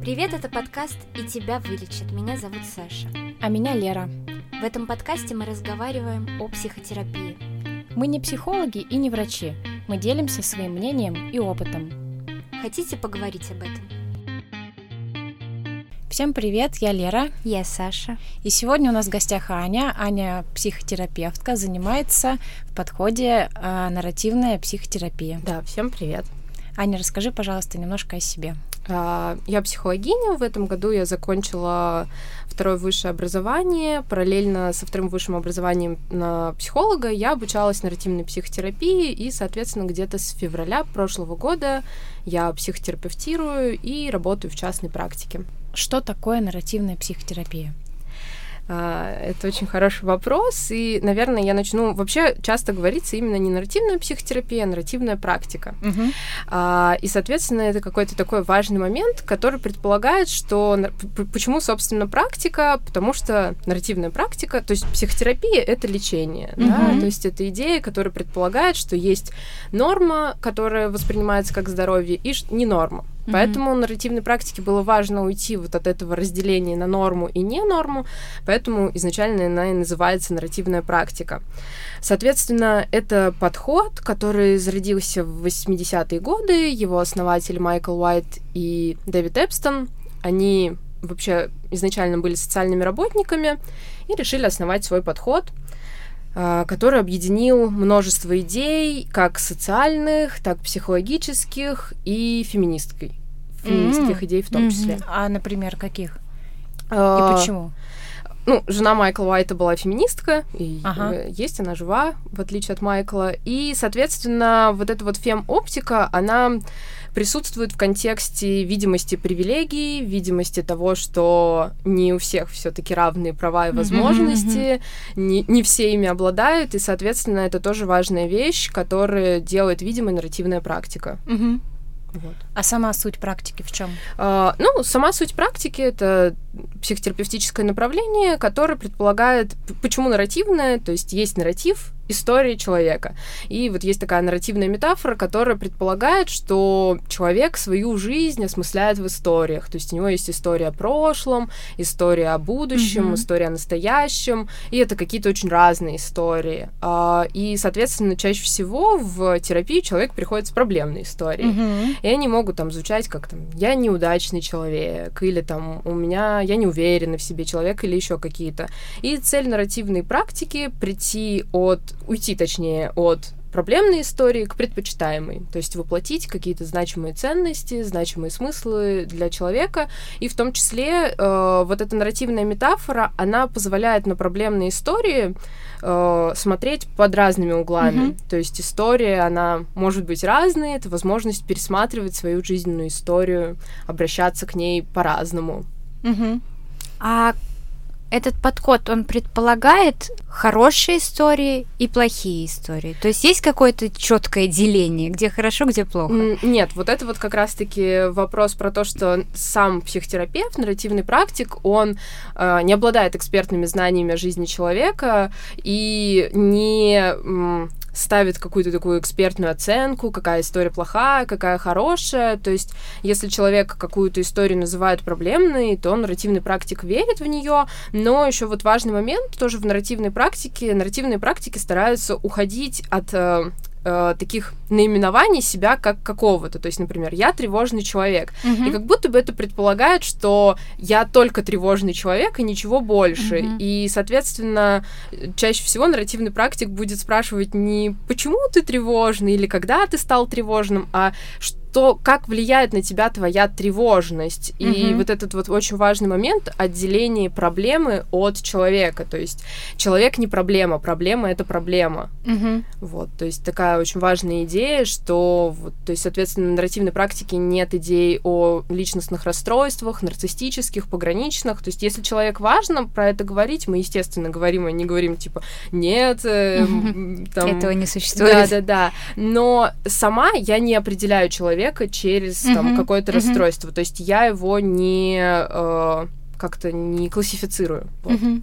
Привет, это подкаст «И тебя вылечат». Меня зовут Саша. А меня Лера. В этом подкасте мы разговариваем о психотерапии. Мы не психологи и не врачи. Мы делимся своим мнением и опытом. Хотите поговорить об этом? Всем привет, я Лера. Я Саша. И сегодня у нас в гостях Аня. Аня психотерапевтка, занимается в подходе э, нарративная психотерапия. Да, всем привет. Аня, расскажи, пожалуйста, немножко о себе. А, я психологиня. В этом году я закончила второе высшее образование. Параллельно со вторым высшим образованием на психолога я обучалась нарративной психотерапии, и, соответственно, где-то с февраля прошлого года я психотерапевтирую и работаю в частной практике. Что такое нарративная психотерапия? А, это очень хороший вопрос, и, наверное, я начну... Вообще часто говорится именно не нарративная психотерапия, а нарративная практика. Угу. И, соответственно, это какой-то такой важный момент, который предполагает, что... Почему, собственно, практика? Потому что нарративная практика, то есть психотерапия — это лечение, угу. да? То есть это идея, которая предполагает, что есть норма, которая воспринимается как здоровье, и не норма. Mm-hmm. Нарративной практике было важно уйти вот от этого разделения на норму и не норму, поэтому изначально она и называется нарративная практика. Соответственно, это подход, который зародился в 80-е годы, его основатели Майкл Уайт и Дэвид Эпстон, они вообще изначально были социальными работниками и решили основать свой подход, который объединил множество идей, как социальных, так психологических и феминистской феминистских mm-hmm. идей в том mm-hmm. числе. А, например, каких? А, и почему? Ну, жена Майкла Уайта была феминистка, и ага. Э, есть она жива, в отличие от Майкла. И, соответственно, вот эта вот фем-оптика, она присутствует в контексте видимости привилегий, видимости того, что не у всех все-таки равные права и возможности, mm-hmm. не, не все ими обладают, и, соответственно, это тоже важная вещь, которая делает видимой нарративная практика. Mm-hmm. Вот. А сама суть практики в чем? А, ну, сама суть практики это психотерапевтическое направление, которое предполагает, почему нарративное, то есть есть нарратив, истории человека. И вот есть такая нарративная метафора, которая предполагает, что человек свою жизнь осмысляет в историях. То есть у него есть история о прошлом, история о будущем, mm-hmm. история о настоящем, и это какие-то очень разные истории. А, и, соответственно, чаще всего в терапии человек приходит с проблемной историей. Mm-hmm. И они могут там звучать как там «я неудачный человек», или там «у меня я не уверена в себе человек», или еще какие-то. И цель нарративной практики — прийти от уйти, точнее, от проблемной истории к предпочитаемой, то есть воплотить какие-то значимые ценности, значимые смыслы для человека, и в том числе э, вот эта нарративная метафора, она позволяет на проблемные истории э, смотреть под разными углами, mm-hmm. то есть история, она может быть разной, это возможность пересматривать свою жизненную историю, обращаться к ней по-разному. Mm-hmm. А этот подход, он предполагает хорошие истории и плохие истории. То есть есть какое-то четкое деление, где хорошо, где плохо? Нет, вот это вот как раз-таки вопрос про то, что сам психотерапевт, нарративный практик, он э, не обладает экспертными знаниями о жизни человека и не ставит какую-то такую экспертную оценку, какая история плохая, какая хорошая. То есть, если человек какую-то историю называет проблемной, то нарративный практик верит в нее. Но еще вот важный момент тоже в нарративной практике. Нарративные практики стараются уходить от э, таких наименований себя как какого-то. То есть, например, я тревожный человек. Uh-huh. И как будто бы это предполагает, что я только тревожный человек и ничего больше. Uh-huh. И, соответственно, чаще всего нарративный практик будет спрашивать не почему ты тревожный или когда ты стал тревожным, а что то, как влияет на тебя твоя тревожность. И mm-hmm. вот этот вот очень важный момент отделение проблемы от человека. То есть человек не проблема, проблема это проблема. Mm-hmm. Вот, то есть такая очень важная идея, что, вот, то есть, соответственно, в нарративной практике нет идей о личностных расстройствах, нарциссических, пограничных. То есть если человек важно про это говорить, мы, естественно, говорим, а не говорим, типа, нет, э, там... Этого не существует. Да-да-да. Но сама я не определяю человека человека через mm-hmm. там какое-то mm-hmm. расстройство. То есть я его не э, как-то не классифицирую. Вот. Mm-hmm.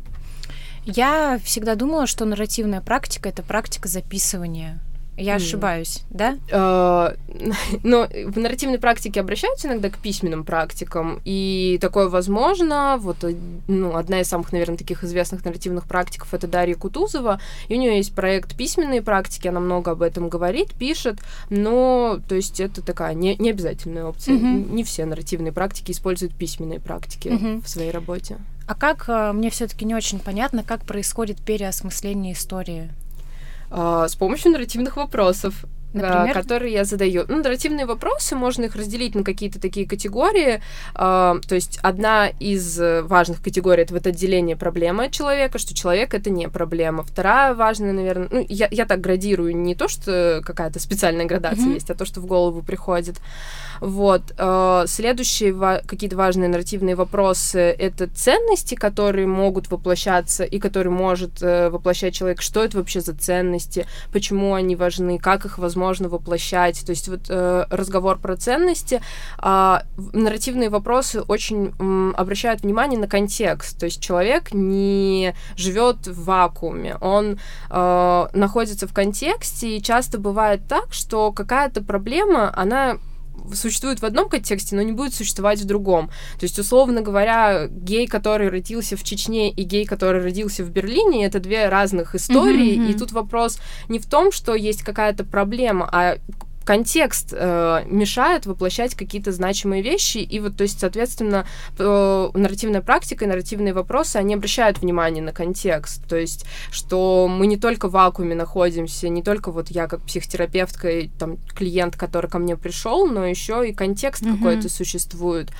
Я всегда думала, что нарративная практика это практика записывания Я mm. ошибаюсь, да? Uh, но в нарративной практике обращаются иногда к письменным практикам, и такое возможно. Вот ну, одна из самых, наверное, таких известных нарративных практиков это Дарья Кутузова, и у нее есть проект «Письменные практики», она много об этом говорит, пишет, но, то есть, это такая не, не обязательная опция. Mm-hmm. Не все нарративные практики используют письменные практики mm-hmm. в своей работе. А как, э, мне все-таки не очень понятно, как происходит переосмысление истории? А, с помощью нарративных вопросов. Например? которые я задаю. Ну, нарративные вопросы, можно их разделить на какие-то такие категории. А, то есть одна из важных категорий — это вот отделение проблемы от человека, что человек — это не проблема. Вторая важная, наверное... Ну, я, я так градирую не то, что какая-то специальная градация mm-hmm. есть, а то, что в голову приходит. Вот. Э, следующие какие-то важные нарративные вопросы — это ценности, которые могут воплощаться и которые может э, воплощать человек. Что это вообще за ценности? Почему они важны? Как их возможно воплощать? То есть вот э, разговор про ценности. А, нарративные вопросы очень обращают внимание на контекст. То есть человек не живет в вакууме. Он находится в контексте, и часто бывает так, что какая-то проблема, она существует в одном контексте, но не будет существовать в другом. То есть, условно говоря, гей, который родился в Чечне, и гей, который родился в Берлине, это две разных истории. Mm-hmm. И тут вопрос не в том, что есть какая-то проблема, а контекст э, мешает воплощать какие-то значимые вещи, и вот, то есть, соответственно, э, нарративная практика и нарративные вопросы, они обращают внимание на контекст, то есть, что мы не только в вакууме находимся, не только вот я как психотерапевтка и там клиент, который ко мне пришел, но еще и контекст mm-hmm. какой-то существует,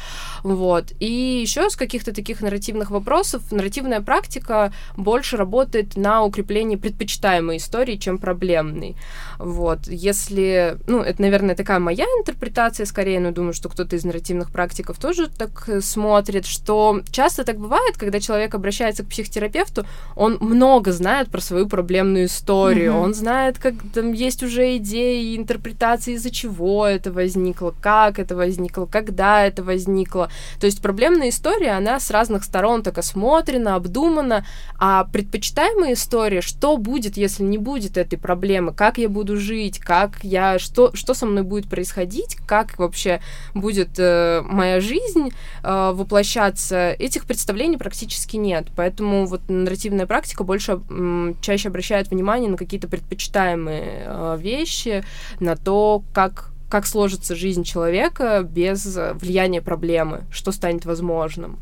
вот. И еще с каких-то таких нарративных вопросов нарративная практика больше работает на укреплении предпочитаемой истории, чем проблемной, вот. Если, ну, ну, это, наверное, такая моя интерпретация скорее, но думаю, что кто-то из нарративных практиков тоже так э, смотрит, что часто так бывает, когда человек обращается к психотерапевту, он много знает про свою проблемную историю, mm-hmm. он знает, как там есть уже идеи, интерпретации, из-за чего это возникло, как это возникло, когда это возникло. То есть проблемная история, она с разных сторон так осмотрена, обдумана, а предпочитаемая история, что будет, если не будет этой проблемы, как я буду жить, как я, что что, со мной будет происходить, как вообще будет э, моя жизнь э, воплощаться, этих представлений практически нет. Поэтому вот нарративная практика больше э, чаще обращает внимание на какие-то предпочитаемые э, вещи, на то, как как сложится жизнь человека без влияния проблемы, что станет возможным.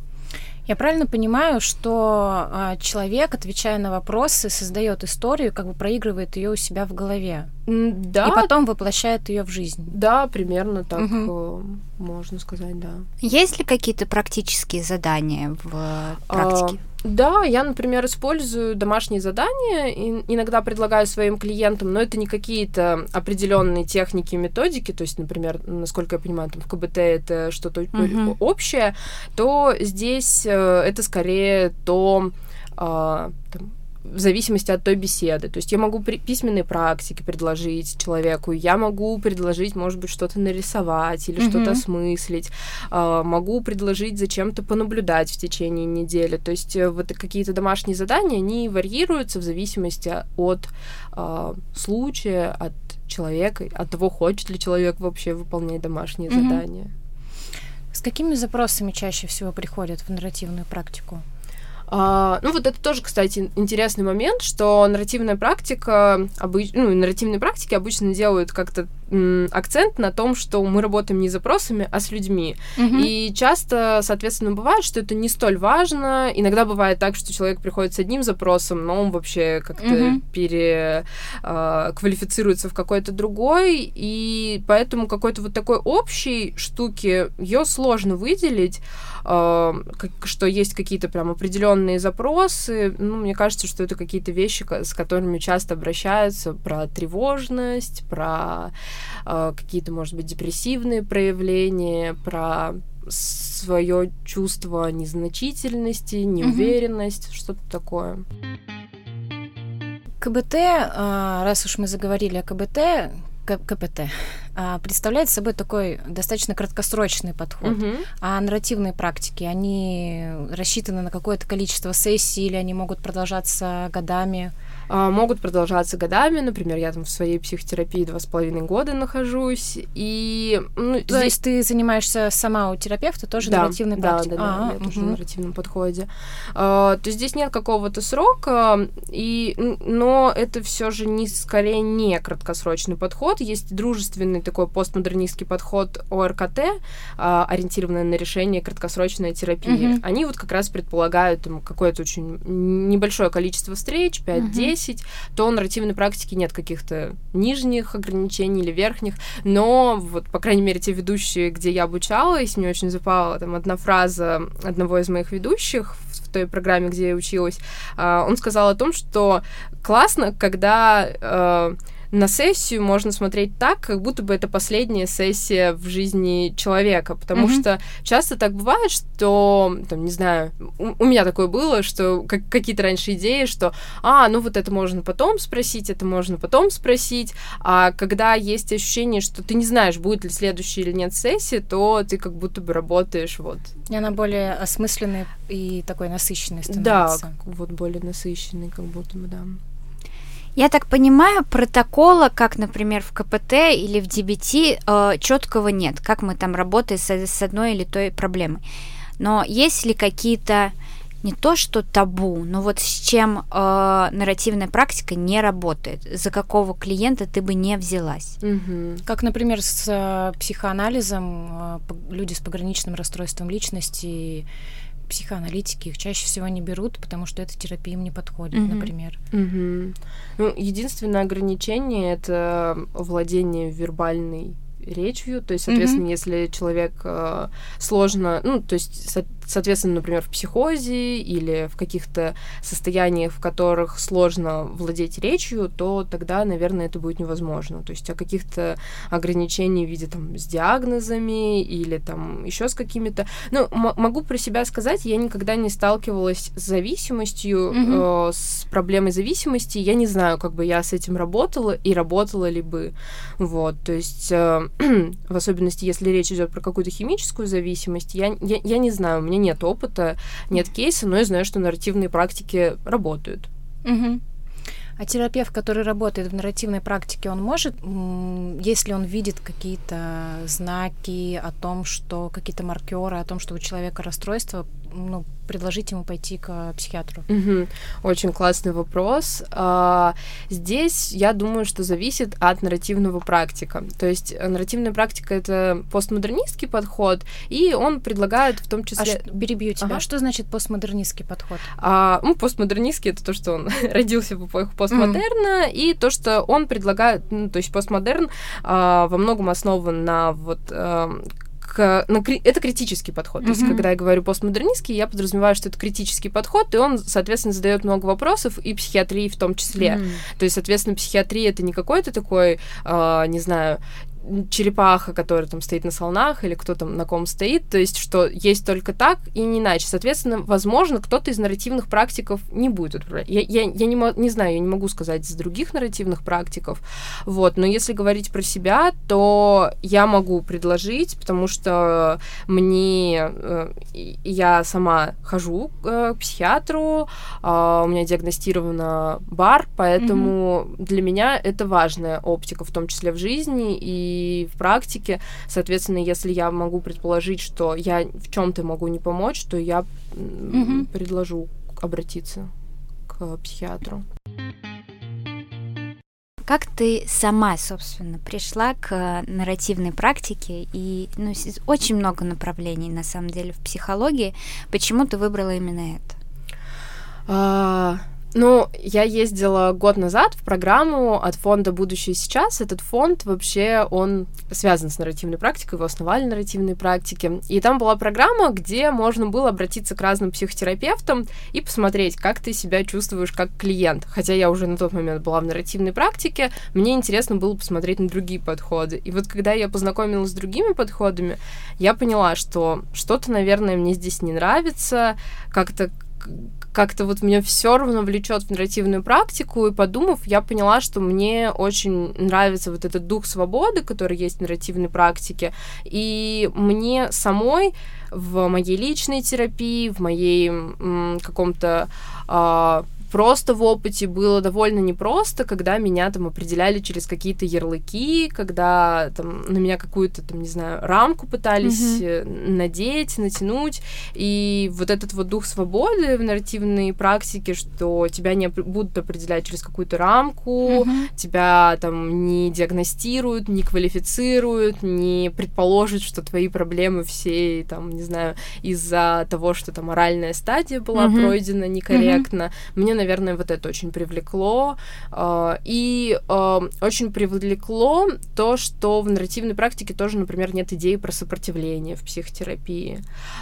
Я правильно понимаю, что э, человек, отвечая на вопросы, создает историю, как бы проигрывает ее у себя в голове. Да. И потом воплощает ее в жизнь. Да, примерно так угу. можно сказать, да. Есть ли какие-то практические задания в а, практике? А, да, я, например, использую домашние задания, и иногда предлагаю своим клиентам, но это не какие-то определенные техники, методики, то есть, например, насколько я понимаю, там в КБТ это что-то uh-huh. общее, то здесь э, это скорее то, а, там, в зависимости от той беседы. То есть я могу при письменной практике предложить человеку, я могу предложить, может быть, что-то нарисовать или mm-hmm. что-то осмыслить, э, могу предложить зачем-то понаблюдать в течение недели. То есть э, вот какие-то домашние задания, они варьируются в зависимости от э, случая, от человека, от того, хочет ли человек вообще выполнять домашние mm-hmm. задания. С какими запросами чаще всего приходят в нарративную практику? А, ну, вот это тоже, кстати, интересный момент, что нарративная практика, обыч... ну, нарративные практики обычно делают как-то акцент на том, что мы работаем не с запросами, а с людьми. Угу. И часто, соответственно, бывает, что это не столь важно. Иногда бывает так, что человек приходит с одним запросом, но он вообще как-то угу. переквалифицируется а, в какой-то другой, и поэтому какой-то вот такой общей штуки ее сложно выделить, а, что есть какие-то прям определенные запросы. Ну, мне кажется, что это какие-то вещи, с которыми часто обращаются про тревожность, про какие-то, может быть, депрессивные проявления, про свое чувство незначительности, неуверенность, mm-hmm. что-то такое. КБТ, а, раз уж мы заговорили о КБТ, КПТ а, представляет собой такой достаточно краткосрочный подход. Угу. А нарративные практики, они рассчитаны на какое-то количество сессий или они могут продолжаться годами? А, могут продолжаться годами. Например, я там в своей психотерапии два с половиной года нахожусь. И, ну, То здесь... есть ты занимаешься сама у терапевта, тоже да, нарративной да, практикой? Да, да, да, я угу. тоже нарративном подходе. А, то есть здесь нет какого-то срока, и, но это все же не, скорее не краткосрочный подход. Есть дружественный такой постмодернистский подход ОРКТ, а, ориентированный на решение краткосрочной терапии. Угу. Они вот как раз предполагают там, какое-то очень небольшое количество встреч, 5-10, 10, то нарративной практики нет каких-то нижних ограничений или верхних, но вот, по крайней мере, те ведущие, где я обучалась, мне очень запала там одна фраза одного из моих ведущих в той программе, где я училась, а, он сказал о том, что классно, когда э, на сессию можно смотреть так, как будто бы это последняя сессия в жизни человека, потому mm-hmm. что часто так бывает, что, там, не знаю, у, у меня такое было, что как, какие-то раньше идеи, что, а, ну вот это можно потом спросить, это можно потом спросить, а когда есть ощущение, что ты не знаешь, будет ли следующая или нет сессии, то ты как будто бы работаешь вот. И она более осмысленной и такой насыщенной становится. Да, вот более насыщенной, как будто бы, да. Я так понимаю, протокола, как, например, в КПТ или в ДБТ, э, четкого нет, как мы там работаем с, с одной или той проблемой. Но есть ли какие-то не то что табу, но вот с чем э, нарративная практика не работает, за какого клиента ты бы не взялась. Угу. Как, например, с э, психоанализом э, люди с пограничным расстройством личности психоаналитики их чаще всего не берут, потому что эта терапия им не подходит, mm-hmm. например. Mm-hmm. Ну, единственное ограничение это владение вербальной речью, то есть, соответственно, mm-hmm. если человек э, сложно, ну, то есть, со- соответственно, например, в психозе или в каких-то состояниях, в которых сложно владеть речью, то тогда, наверное, это будет невозможно. То есть, о каких-то ограничениях в виде там с диагнозами или там еще с какими-то, ну, могу про себя сказать, я никогда не сталкивалась с зависимостью, mm-hmm. э, с проблемой зависимости, я не знаю, как бы я с этим работала и работала ли бы, вот, то есть э, в особенности, если речь идет про какую-то химическую зависимость, я, я, я не знаю, у меня нет опыта, нет кейса, но я знаю, что нарративные практики работают. Угу. А терапевт, который работает в нарративной практике, он может, если он видит какие-то знаки о том, что какие-то маркеры о том, что у человека расстройство, ну, предложить ему пойти к психиатру? Угу. Очень классный вопрос. А, здесь я думаю, что зависит от нарративного практика. То есть э, нарративная практика это постмодернистский подход, и он предлагает в том а числе. А перебью тебя. Ага. Что значит постмодернистский подход? А, ну, постмодернистский это то, что он родился в эпоху постмодерна, mm. и то, что он предлагает, ну, то есть постмодерн а, во многом основан на вот а, к, на, это критический подход. Mm-hmm. То есть, когда я говорю постмодернистский, я подразумеваю, что это критический подход, и он, соответственно, задает много вопросов, и психиатрии в том числе. Mm-hmm. То есть, соответственно, психиатрия это не какой-то такой, э, не знаю, черепаха, которая там стоит на слонах, или кто там на ком стоит, то есть, что есть только так и не иначе. Соответственно, возможно, кто-то из нарративных практиков не будет отправлять. Я, я, я не, не знаю, я не могу сказать из других нарративных практиков, вот, но если говорить про себя, то я могу предложить, потому что мне, э, я сама хожу э, к психиатру, э, у меня диагностировано бар, поэтому mm-hmm. для меня это важная оптика, в том числе в жизни, и и в практике. Соответственно, если я могу предположить, что я в чем-то могу не помочь, то я угу. предложу обратиться к психиатру. Как ты сама, собственно, пришла к нарративной практике и ну, очень много направлений на самом деле в психологии. Почему ты выбрала именно это? А, ну, я ездила год назад в программу от фонда «Будущее сейчас». Этот фонд вообще, он связан с нарративной практикой, его основали нарративные практики. И там была программа, где можно было обратиться к разным психотерапевтам и посмотреть, как ты себя чувствуешь как клиент. Хотя я уже на тот момент была в нарративной практике, мне интересно было посмотреть на другие подходы. И вот когда я познакомилась с другими подходами, я поняла, что что-то, наверное, мне здесь не нравится, как-то как-то вот меня все равно влечет в нарративную практику, и подумав, я поняла, что мне очень нравится вот этот дух свободы, который есть в нарративной практике, и мне самой в моей личной терапии, в моей каком-то э, просто в опыте было довольно непросто, когда меня там определяли через какие-то ярлыки, когда там на меня какую-то там, не знаю, рамку пытались mm-hmm. надеть, натянуть. И вот этот вот дух свободы в нарративной практике, что тебя не будут определять через какую-то рамку, mm-hmm. тебя там не диагностируют, не квалифицируют, не предположат, что твои проблемы все там, не знаю, из-за того, что там моральная стадия была mm-hmm. пройдена некорректно. Mm-hmm. Мне, наверное, вот это очень привлекло. А, и а, очень привлекло то, что в нарративной практике тоже, например, нет идеи про сопротивление в психотерапии.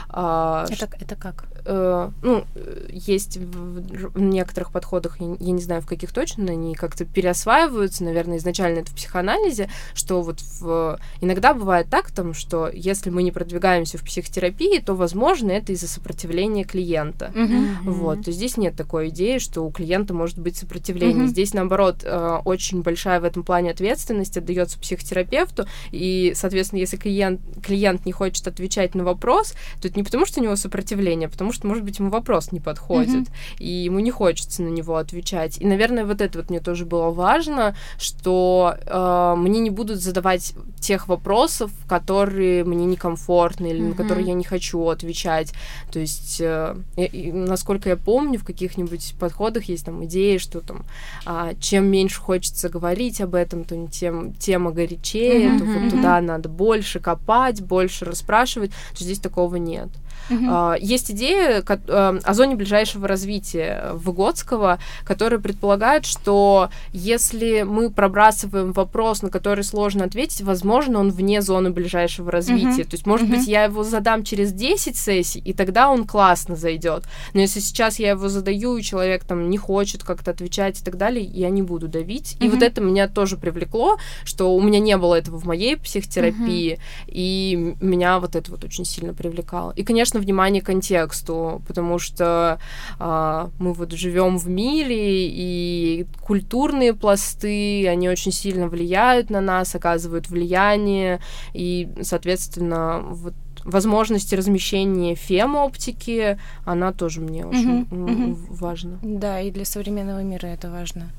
А, это, это как? Э, ну, есть в некоторых подходах, я не знаю, в каких точно, они как-то переосваиваются, наверное, изначально это в психоанализе, что вот в... иногда бывает так, там, что если мы не продвигаемся в психотерапии, то, возможно, это из-за сопротивления клиента. Mm-hmm. Вот, то здесь нет такой идеи, что у клиента может быть сопротивление. Mm-hmm. Здесь, наоборот, э, очень большая в этом плане ответственность отдается психотерапевту, и, соответственно, если клиент, клиент не хочет отвечать на вопрос, то это не потому, что у него сопротивление, а потому что, может быть, ему вопрос не подходит, mm-hmm. и ему не хочется на него отвечать. И, наверное, вот это вот мне тоже было важно, что э, мне не будут задавать тех вопросов, которые мне некомфортны или mm-hmm. на которые я не хочу отвечать. То есть, э, и, насколько я помню, в каких-нибудь подходах есть там идеи, что там э, чем меньше хочется говорить об этом, то тем тема горячее, mm-hmm. то вот туда надо больше копать, больше расспрашивать. То здесь такого нет. Uh-huh. Есть идея э, о зоне ближайшего развития Выгодского, которая предполагает, что если мы пробрасываем вопрос, на который сложно ответить, возможно, он вне зоны ближайшего развития. Uh-huh. То есть, может uh-huh. быть, я его задам через 10 сессий, и тогда он классно зайдет. Но если сейчас я его задаю, и человек там не хочет как-то отвечать и так далее, я не буду давить. Uh-huh. И вот это меня тоже привлекло, что у меня не было этого в моей психотерапии, uh-huh. и меня вот это вот очень сильно привлекало. И, конечно, конечно, внимание к контексту, потому что а, мы вот живем в мире, и культурные пласты, они очень сильно влияют на нас, оказывают влияние, и, соответственно, вот возможности размещения фем-оптики, она тоже мне очень mm-hmm. важна. Да, и для современного мира это важно.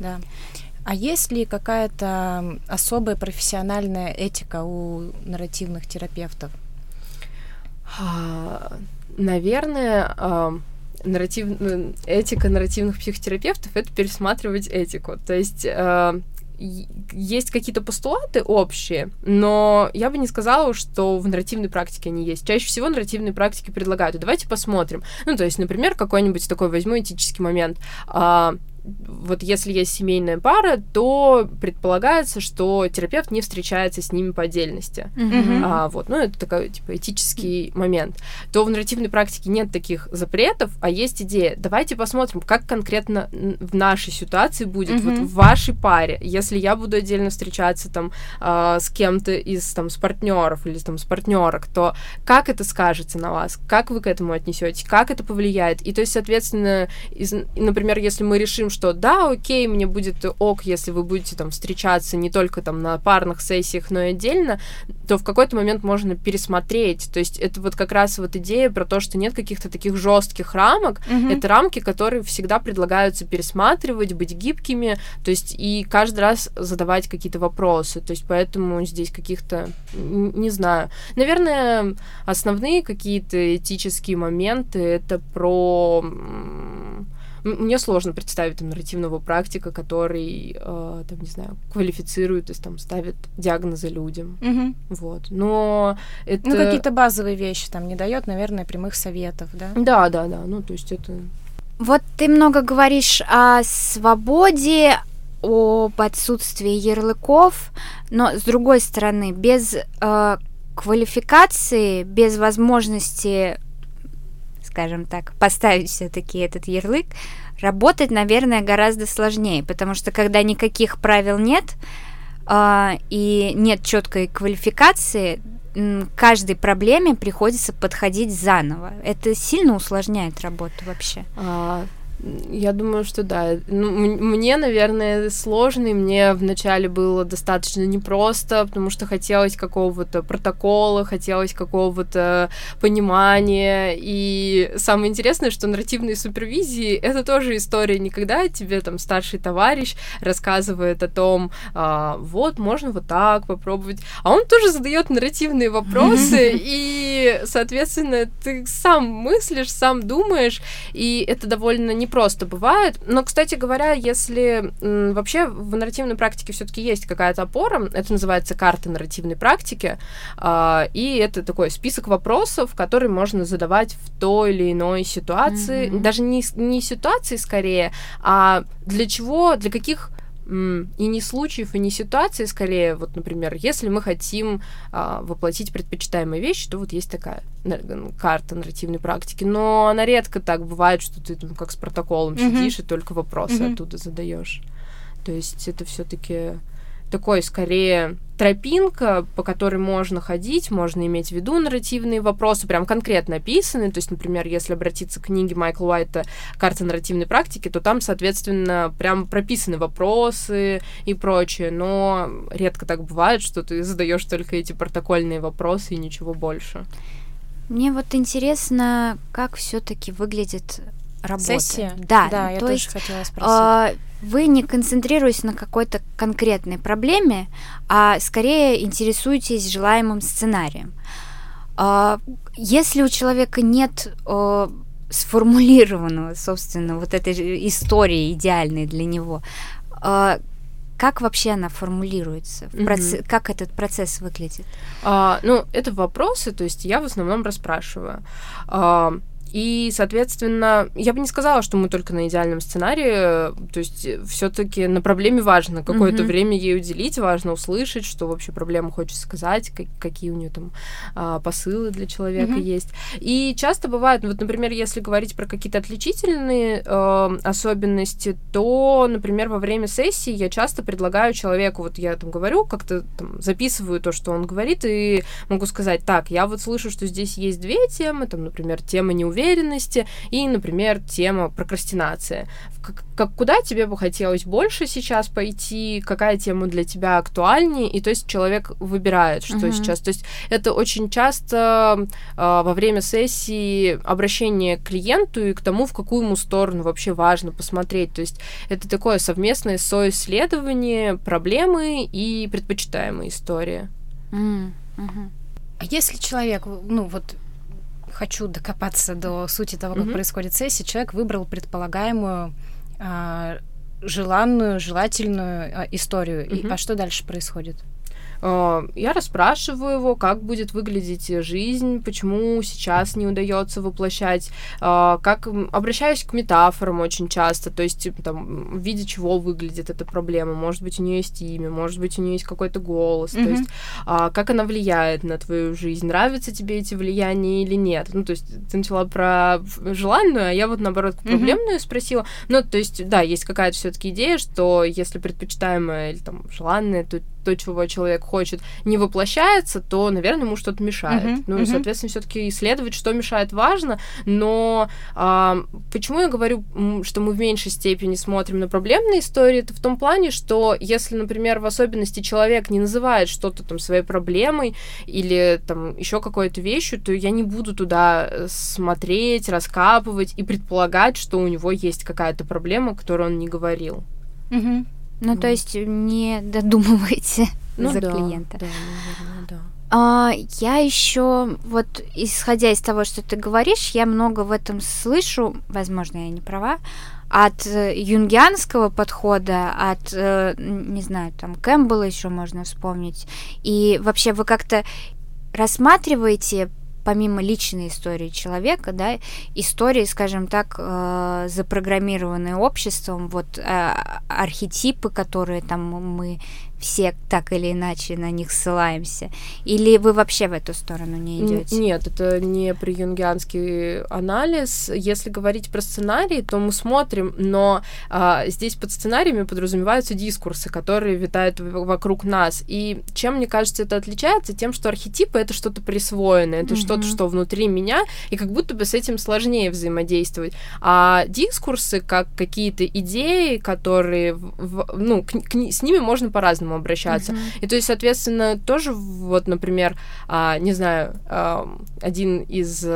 Да. А есть ли какая-то особая профессиональная этика у нарративных терапевтов? А, наверное, а, нарратив... этика нарративных психотерапевтов — это пересматривать этику. То есть а, есть какие-то постулаты общие, но я бы не сказала, что в нарративной практике они есть. Чаще всего нарративные практики предлагают. давайте посмотрим. Ну, то есть, например, какой-нибудь такой возьму этический момент вот если есть семейная пара, то предполагается, что терапевт не встречается с ними по отдельности. Mm-hmm. А, вот, ну, это такой, типа, этический момент. То в нарративной практике нет таких запретов, а есть идея. Давайте посмотрим, как конкретно в нашей ситуации будет, mm-hmm. вот в вашей паре. Если я буду отдельно встречаться там а, с кем-то из, там, с партнеров или там с партнерок, то как это скажется на вас? Как вы к этому отнесетесь? Как это повлияет? И то есть, соответственно, из, например, если мы решим, что да, окей, мне будет ок, если вы будете там встречаться не только там на парных сессиях, но и отдельно, то в какой-то момент можно пересмотреть. То есть это вот как раз вот идея про то, что нет каких-то таких жестких рамок. Mm-hmm. Это рамки, которые всегда предлагаются пересматривать, быть гибкими, то есть и каждый раз задавать какие-то вопросы. То есть поэтому здесь каких-то, не знаю, наверное, основные какие-то этические моменты это про мне сложно представить там нарративного практика, который, э, там, не знаю, квалифицирует, то есть там ставит диагнозы людям. Угу. Вот. Но это... Ну, какие-то базовые вещи там не дает, наверное, прямых советов, да? Да, да, да. Ну, то есть это... Вот ты много говоришь о свободе, об отсутствии ярлыков, но с другой стороны, без э, квалификации, без возможности скажем так, поставить все-таки этот ярлык, работать, наверное, гораздо сложнее, потому что когда никаких правил нет э, и нет четкой квалификации, каждой проблеме приходится подходить заново. Это сильно усложняет работу вообще. А, Я думаю, что да. Ну, мне, наверное, сложно, и мне вначале было достаточно непросто, потому что хотелось какого-то протокола, хотелось какого-то понимания. И самое интересное, что нарративные супервизии — это тоже история. Не когда тебе там старший товарищ рассказывает о том, а, вот, можно вот так попробовать, а он тоже задает нарративные вопросы, и, соответственно, ты сам мыслишь, сам думаешь, и это довольно непросто просто бывает. Но, кстати говоря, если вообще в нарративной практике все-таки есть какая-то опора, это называется карта нарративной практики, э, и это такой список вопросов, которые можно задавать в той или иной ситуации, mm-hmm. даже не, не ситуации скорее, а для чего, для каких и не случаев, и не ситуаций, скорее, вот, например, если мы хотим а, воплотить предпочитаемые вещи, то вот есть такая карта нарративной практики, но она редко так бывает, что ты там как с протоколом mm-hmm. сидишь и только вопросы mm-hmm. оттуда задаешь. То есть это все-таки такой скорее тропинка, по которой можно ходить, можно иметь в виду нарративные вопросы, прям конкретно описанные. То есть, например, если обратиться к книге Майкла Уайта «Карта нарративной практики», то там, соответственно, прям прописаны вопросы и прочее. Но редко так бывает, что ты задаешь только эти протокольные вопросы и ничего больше. Мне вот интересно, как все-таки выглядит работа. Сессия? Да, да ну, я то тоже есть, хотела спросить. Э, вы не концентрируетесь на какой-то конкретной проблеме, а скорее интересуетесь желаемым сценарием. Э, если у человека нет э, сформулированного, собственно, вот этой истории идеальной для него, как вообще она формулируется? Mm-hmm. Проц... Как этот процесс выглядит? А, ну, это вопросы, то есть я в основном расспрашиваю. А, и, соответственно, я бы не сказала, что мы только на идеальном сценарии. То есть все-таки на проблеме важно какое-то mm-hmm. время ей уделить, важно услышать, что вообще проблема хочет сказать, как, какие у нее там а, посылы для человека mm-hmm. есть. И часто бывает, вот, например, если говорить про какие-то отличительные э, особенности, то, например, во время сессии я часто предлагаю человеку, вот я там говорю, как-то там записываю то, что он говорит, и могу сказать, так, я вот слышу, что здесь есть две темы, там, например, тема неуверенности, уверенности и, например, тема прокрастинации. Как, как, куда тебе бы хотелось больше сейчас пойти, какая тема для тебя актуальнее, и то есть человек выбирает, что uh-huh. сейчас. То есть это очень часто э, во время сессии обращение к клиенту и к тому, в какую ему сторону вообще важно посмотреть. То есть это такое совместное соисследование проблемы и предпочитаемой истории. Mm-hmm. А если человек, ну вот хочу докопаться до сути того, как mm-hmm. происходит сессия, человек выбрал предполагаемую а, желанную, желательную а, историю. Mm-hmm. И, а что дальше происходит? А, я расспрашиваю его, как будет выглядеть жизнь, почему сейчас не удается воплощать, а, как обращаюсь к метафорам очень часто, то есть там, в виде чего выглядит эта проблема. Может быть, у нее есть имя, может быть, у нее есть какой-то голос, mm-hmm. то есть а, как она влияет на твою жизнь, нравятся тебе эти влияния или нет. Ну, то есть ты начала про желанную, а я вот наоборот проблемную mm-hmm. спросила. Ну, то есть, да, есть какая-то все-таки идея, что если предпочитаемое или там желанное, то то, чего человек хочет, не воплощается, то, наверное, ему что-то мешает. Uh-huh, ну, uh-huh. соответственно, все-таки исследовать, что мешает, важно. Но а, почему я говорю, что мы в меньшей степени смотрим на проблемные истории, это в том плане, что если, например, в особенности человек не называет что-то там своей проблемой или там еще какой-то вещью, то я не буду туда э, смотреть, раскапывать и предполагать, что у него есть какая-то проблема, которую он не говорил. Uh-huh. Ну, то есть не додумывайте ну, за да, клиента. Да, наверное, да. А, я еще, вот исходя из того, что ты говоришь, я много в этом слышу, возможно, я не права, от э, юнгианского подхода, от, э, не знаю, там, Кэмпбелла еще можно вспомнить. И вообще вы как-то рассматриваете помимо личной истории человека, да, истории, скажем так, э, запрограммированные обществом, вот э, архетипы, которые там мы все так или иначе на них ссылаемся? Или вы вообще в эту сторону не идете? Нет, это не при юнгианский анализ. Если говорить про сценарий, то мы смотрим, но а, здесь под сценариями подразумеваются дискурсы, которые витают вокруг нас. И чем, мне кажется, это отличается? Тем, что архетипы — это что-то присвоенное, это mm-hmm. что-то, что внутри меня, и как будто бы с этим сложнее взаимодействовать. А дискурсы, как какие-то идеи, которые, в, ну, к, к, с ними можно по-разному этому обращаться. Mm-hmm. И то есть, соответственно, тоже вот, например, а, не знаю, а, один из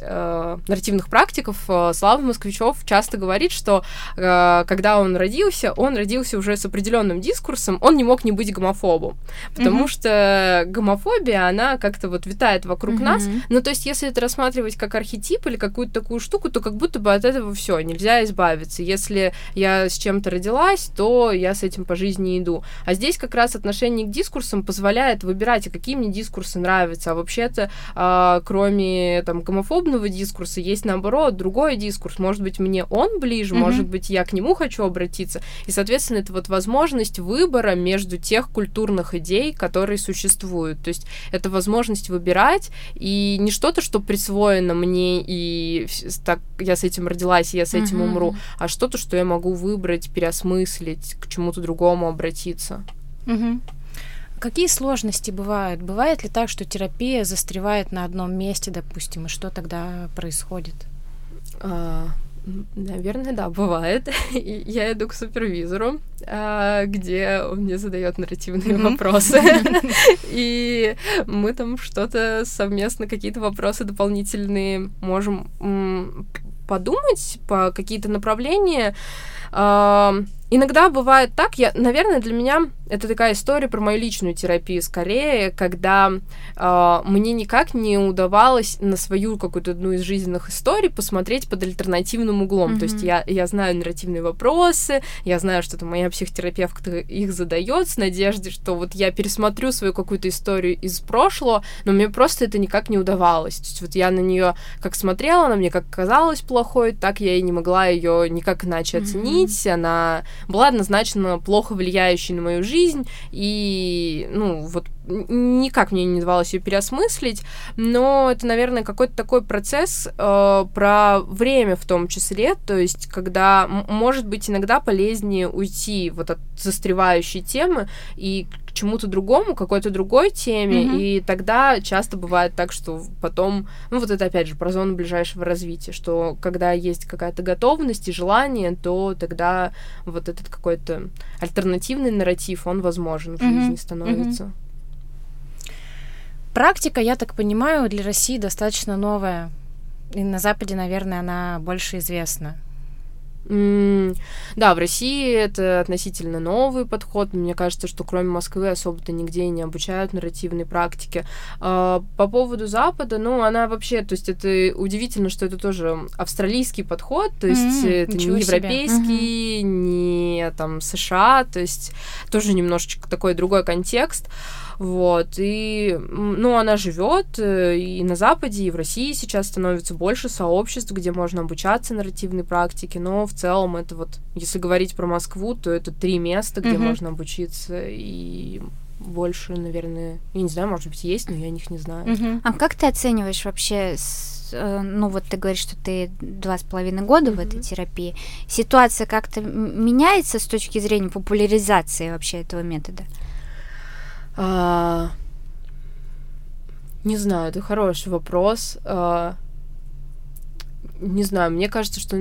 э, нарративных практиков э, Слава Москвичев часто говорит, что э, когда он родился, он родился уже с определенным дискурсом, он не мог не быть гомофобом, потому mm-hmm. что гомофобия, она как-то вот витает вокруг mm-hmm. нас. Ну, то есть, если это рассматривать как архетип или какую-то такую штуку, то как будто бы от этого все, нельзя избавиться. Если я с чем-то родилась, то я с этим по жизни иду. А здесь как раз отношение к дискурсам позволяет выбирать, а какие мне дискурсы нравятся. А вообще-то, э, кроме там гомофобного подобного дискурса, есть наоборот другой дискурс. Может быть, мне он ближе, mm-hmm. может быть, я к нему хочу обратиться. И, соответственно, это вот возможность выбора между тех культурных идей, которые существуют. То есть это возможность выбирать, и не что-то, что присвоено мне, и так я с этим родилась, и я с этим mm-hmm. умру, а что-то, что я могу выбрать, переосмыслить, к чему-то другому обратиться. Mm-hmm. Какие сложности бывают? Бывает ли так, что терапия застревает на одном месте, допустим, и что тогда происходит? А, наверное, да, бывает. Я иду к супервизору, а, где он мне задает нарративные mm-hmm. вопросы, и мы там что-то совместно, какие-то вопросы дополнительные можем подумать по какие-то направления. Иногда бывает так, я, наверное, для меня это такая история про мою личную терапию скорее, когда э, мне никак не удавалось на свою какую-то одну из жизненных историй посмотреть под альтернативным углом. Mm-hmm. То есть я, я знаю нарративные вопросы, я знаю, что там моя психотерапевтка их задает с надеждой, что вот я пересмотрю свою какую-то историю из прошлого, но мне просто это никак не удавалось. То есть вот я на нее как смотрела, она мне как казалась плохой, так я и не могла ее никак иначе оценить. Mm-hmm. Она была однозначно плохо влияющей на мою жизнь, и, ну, вот никак мне не удавалось ее переосмыслить, но это, наверное, какой-то такой процесс э, про время в том числе, то есть когда, может быть, иногда полезнее уйти вот от застревающей темы и чему-то другому, какой-то другой теме, mm-hmm. и тогда часто бывает так, что потом, ну вот это опять же про зону ближайшего развития, что когда есть какая-то готовность и желание, то тогда вот этот какой-то альтернативный нарратив, он возможен в mm-hmm. жизни становится. Mm-hmm. Практика, я так понимаю, для России достаточно новая. И на Западе, наверное, она больше известна. Mm, да, в России это относительно новый подход. Мне кажется, что кроме Москвы особо-то нигде не обучают нарративной практике. Uh, по поводу Запада, ну, она вообще, то есть это удивительно, что это тоже австралийский подход, то есть mm, это не европейский, себе. не там США, то есть тоже немножечко такой другой контекст. Uh, вот, и, ну, она живет э, и на Западе, и в России сейчас становится больше сообществ, где можно обучаться нарративной практике, но в целом это вот, если говорить про Москву, то это три места, где mm-hmm. можно обучиться, и больше, наверное, я не знаю, может быть, есть, но я о них не знаю. Mm-hmm. А как ты оцениваешь вообще э, ну вот ты говоришь, что ты два с половиной года mm-hmm. в этой терапии. Ситуация как-то меняется с точки зрения популяризации вообще этого метода? А, не знаю, это хороший вопрос. А, не знаю, мне кажется, что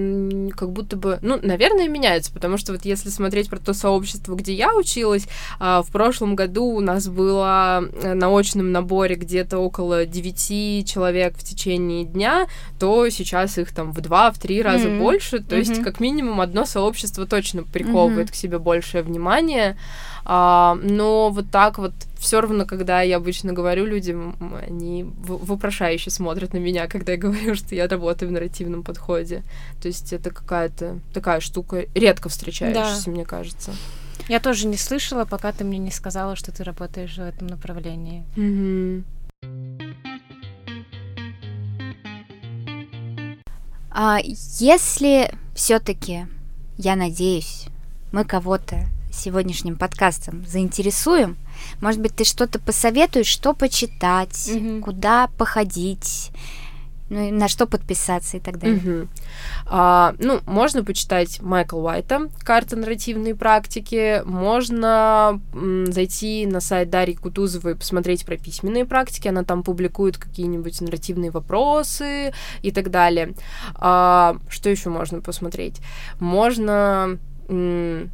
как будто бы, ну, наверное, меняется, потому что вот если смотреть про то сообщество, где я училась, а, в прошлом году у нас было э, на очном наборе где-то около 9 человек в течение дня, то сейчас их там в два, в три раза mm-hmm. больше, то mm-hmm. есть как минимум одно сообщество точно приковывает mm-hmm. к себе большее внимание. А, но вот так вот все равно, когда я обычно говорю людям, они вопрошающе смотрят на меня, когда я говорю, что я работаю в нарративном подходе. То есть это какая-то такая штука редко встречающаяся, да. мне кажется. Я тоже не слышала, пока ты мне не сказала, что ты работаешь в этом направлении. Mm-hmm. А если все-таки, я надеюсь, мы кого-то сегодняшним подкастом заинтересуем. Может быть, ты что-то посоветуешь, что почитать, Мгм. куда походить, ну, и на что подписаться и так далее. Мгм. А, ну, можно почитать Майкла Уайта «Карта нарративной практики», можно м, зайти на сайт Дарьи Кутузовой и посмотреть про письменные практики, она там публикует какие-нибудь нарративные вопросы и так далее. А, что еще можно посмотреть? Можно... м,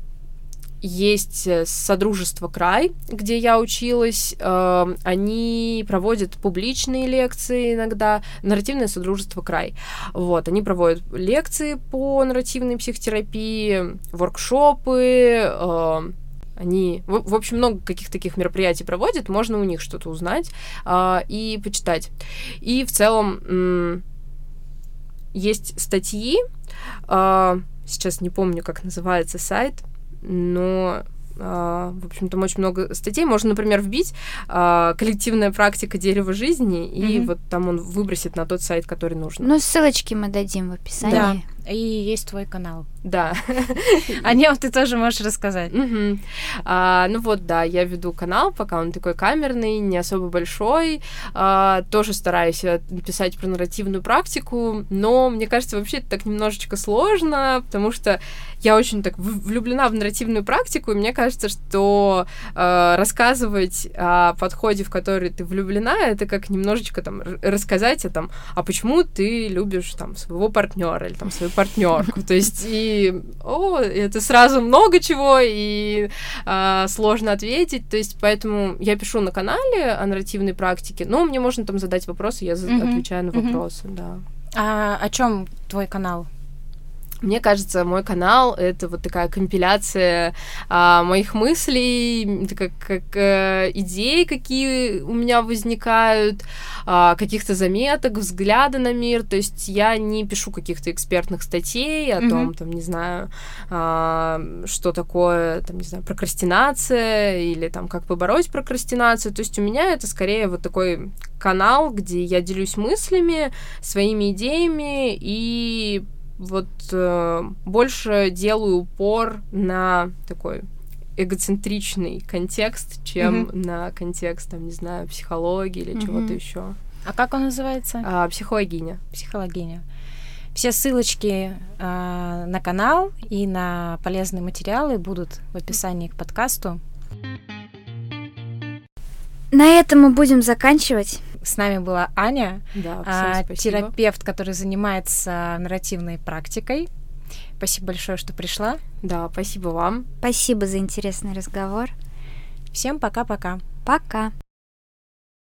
есть э, Содружество Край, где я училась. э, Они проводят публичные лекции иногда. Нарративное Содружество Край. Вот, они проводят лекции по нарративной психотерапии, воркшопы, э, они, в, общем, много каких таких мероприятий проводят, можно у них что-то узнать а, и почитать. И в целом есть статьи, а, сейчас не помню, как называется сайт, но а, в общем, там очень много статей. Можно, например, вбить а, коллективная практика дерева жизни, и Мгм. вот там он выбросит на тот сайт, который нужно. Ну, ссылочки мы дадим в описании. И есть твой канал. Да. О нем ты тоже можешь рассказать. А, ну вот, да, я веду канал, пока он такой камерный, не особо большой. А, тоже стараюсь э, писать про нарративную практику, но мне кажется, вообще это так немножечко сложно, потому что я очень так влюблена в нарративную практику, и мне кажется, что э, рассказывать о подходе, в который ты влюблена, это как немножечко там рассказать о том, а почему ты любишь там своего партнера или там свою партнерку. То есть и о, это сразу много чего и а, сложно ответить. То есть поэтому я пишу на канале о нарративной практике, но мне можно там задать вопросы, я Мгм, отвечаю на вопросы, да. А о чем твой канал? Мне кажется, мой канал это вот такая компиляция а, моих мыслей, как, как э, идей, какие у меня возникают, а, каких-то заметок, взгляда на мир. То есть я не пишу каких-то экспертных статей о Мгм. том, там, не знаю, а, что такое, там, не знаю, прокрастинация или там как побороть прокрастинацию. То есть у меня это скорее вот такой канал, где я делюсь мыслями, своими идеями и вот э, больше делаю упор на такой эгоцентричный контекст, чем Мгм. на контекст, там, не знаю, психологии или Мгм. чего-то еще. А как он называется? А, психологиня. Психологиня. Все ссылочки а, на канал и на полезные материалы будут в описании к подкасту. На этом мы будем заканчивать. С нами была Аня, Да, всем а, терапевт, который занимается нарративной практикой. Спасибо большое, что пришла. Да, спасибо вам. Спасибо за интересный разговор. Всем пока-пока. Пока.